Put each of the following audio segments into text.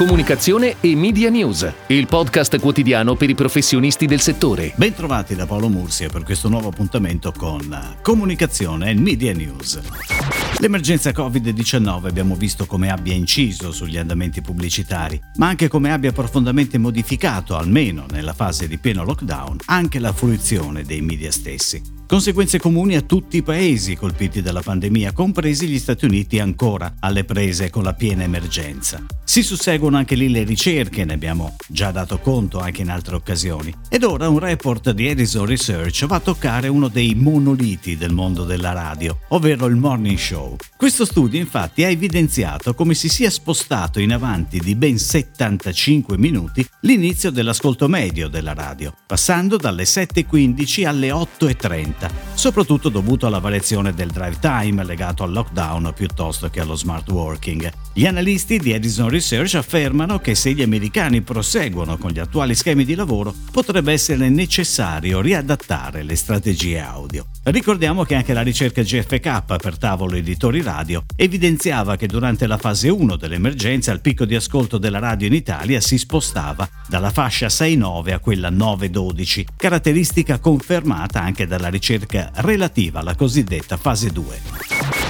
comunicazione e media news, il podcast quotidiano per i professionisti del settore. Bentrovati da Paolo Mursia per questo nuovo appuntamento con Comunicazione e Media News. L'emergenza Covid-19 abbiamo visto come abbia inciso sugli andamenti pubblicitari, ma anche come abbia profondamente modificato, almeno nella fase di pieno lockdown, anche la fruizione dei media stessi. Conseguenze comuni a tutti i paesi colpiti dalla pandemia, compresi gli Stati Uniti ancora alle prese con la piena emergenza. Si susseguono anche lì le ricerche, ne abbiamo già dato conto anche in altre occasioni. Ed ora un report di Edison Research va a toccare uno dei monoliti del mondo della radio, ovvero il morning show. Questo studio infatti ha evidenziato come si sia spostato in avanti di ben 75 minuti l'inizio dell'ascolto medio della radio, passando dalle 7.15 alle 8.30 soprattutto dovuto alla variazione del drive time legato al lockdown piuttosto che allo smart working. Gli analisti di Edison Research affermano che se gli americani proseguono con gli attuali schemi di lavoro, potrebbe essere necessario riadattare le strategie audio. Ricordiamo che anche la ricerca GFK per tavolo editori radio evidenziava che durante la fase 1 dell'emergenza il picco di ascolto della radio in Italia si spostava dalla fascia 6-9 a quella 9-12, caratteristica confermata anche dalla ricerca relativa alla cosiddetta fase 2.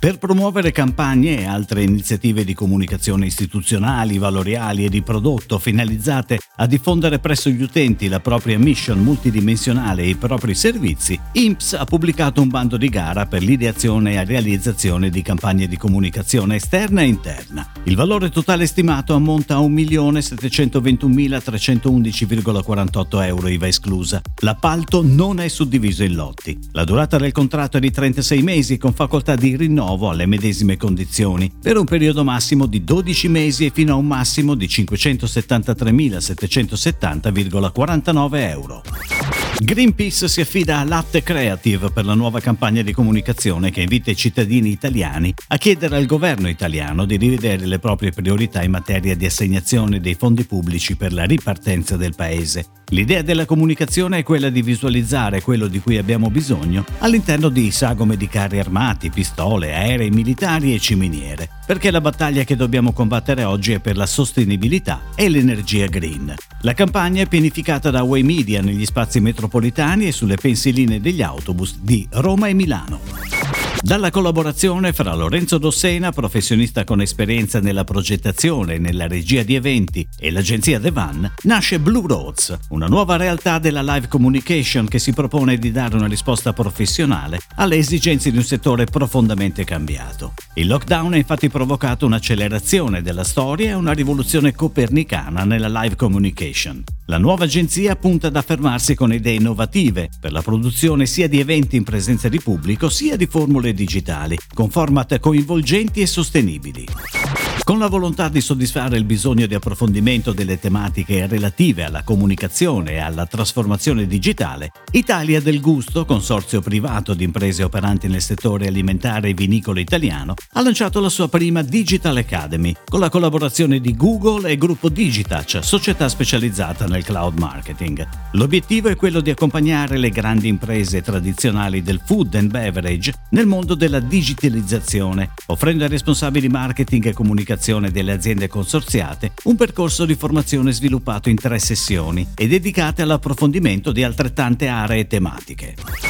Per promuovere campagne e altre iniziative di comunicazione istituzionali, valoriali e di prodotto finalizzate a diffondere presso gli utenti la propria mission multidimensionale e i propri servizi, INPS ha pubblicato un bando di gara per l'ideazione e realizzazione di campagne di comunicazione esterna e interna. Il valore totale stimato ammonta a 1.721.311,48 euro IVA esclusa. L'appalto non è suddiviso in lotti. La durata del contratto è di 36 mesi con facoltà di rinnovo rinnovo alle medesime condizioni, per un periodo massimo di 12 mesi e fino a un massimo di 573.770,49 euro. Greenpeace si affida a Latte Creative per la nuova campagna di comunicazione che invita i cittadini italiani a chiedere al governo italiano di rivedere le proprie priorità in materia di assegnazione dei fondi pubblici per la ripartenza del paese. L'idea della comunicazione è quella di visualizzare quello di cui abbiamo bisogno all'interno di sagome di carri armati, pistole, aerei militari e ciminiere, perché la battaglia che dobbiamo combattere oggi è per la sostenibilità e l'energia green. La campagna è pianificata da Way Media negli spazi metropolitani e sulle pensiline degli autobus di Roma e Milano. Dalla collaborazione fra Lorenzo Dossena, professionista con esperienza nella progettazione e nella regia di eventi, e l'agenzia The Van, nasce Blue Roads, una nuova realtà della live communication che si propone di dare una risposta professionale alle esigenze di un settore profondamente cambiato. Il lockdown ha infatti provocato un'accelerazione della storia e una rivoluzione copernicana nella live communication. La nuova agenzia punta ad affermarsi con idee innovative per la produzione sia di eventi in presenza di pubblico sia di formule digitali, con format coinvolgenti e sostenibili. Con la volontà di soddisfare il bisogno di approfondimento delle tematiche relative alla comunicazione e alla trasformazione digitale, Italia del Gusto, consorzio privato di imprese operanti nel settore alimentare e vinicolo italiano, ha lanciato la sua prima Digital Academy con la collaborazione di Google e Gruppo Digitach, società specializzata nel cloud marketing. L'obiettivo è quello di accompagnare le grandi imprese tradizionali del food and beverage nel mondo della digitalizzazione, offrendo ai responsabili marketing e comunicazione delle aziende consorziate un percorso di formazione sviluppato in tre sessioni e dedicate all'approfondimento di altrettante aree tematiche.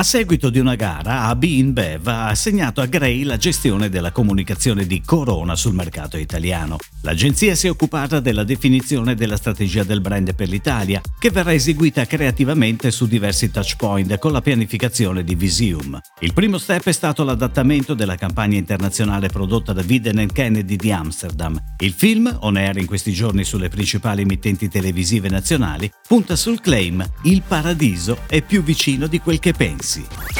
A seguito di una gara, AB InBev ha assegnato a Gray la gestione della comunicazione di Corona sul mercato italiano. L'agenzia si è occupata della definizione della strategia del brand per l'Italia, che verrà eseguita creativamente su diversi touchpoint con la pianificazione di Visium. Il primo step è stato l'adattamento della campagna internazionale prodotta da Viden Kennedy di Amsterdam. Il film, on air in questi giorni sulle principali emittenti televisive nazionali, punta sul claim Il paradiso è più vicino di quel che pensi. Messi.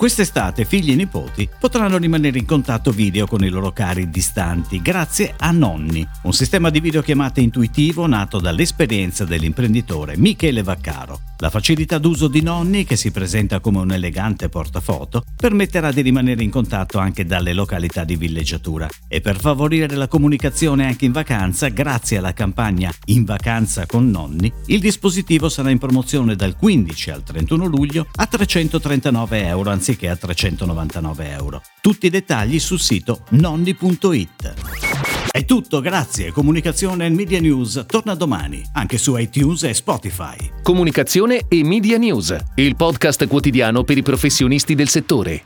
Quest'estate figli e nipoti potranno rimanere in contatto video con i loro cari distanti grazie a Nonni, un sistema di videochiamate intuitivo nato dall'esperienza dell'imprenditore Michele Vaccaro. La facilità d'uso di Nonni, che si presenta come un elegante portafoto, permetterà di rimanere in contatto anche dalle località di villeggiatura e per favorire la comunicazione anche in vacanza, grazie alla campagna In vacanza con Nonni, il dispositivo sarà in promozione dal 15 al 31 luglio a 339 euro anziché anziché a 399 euro. Tutti i dettagli sul sito nonni.it. È tutto, grazie. Comunicazione e Media News torna domani, anche su iTunes e Spotify. Comunicazione e Media News, il podcast quotidiano per i professionisti del settore.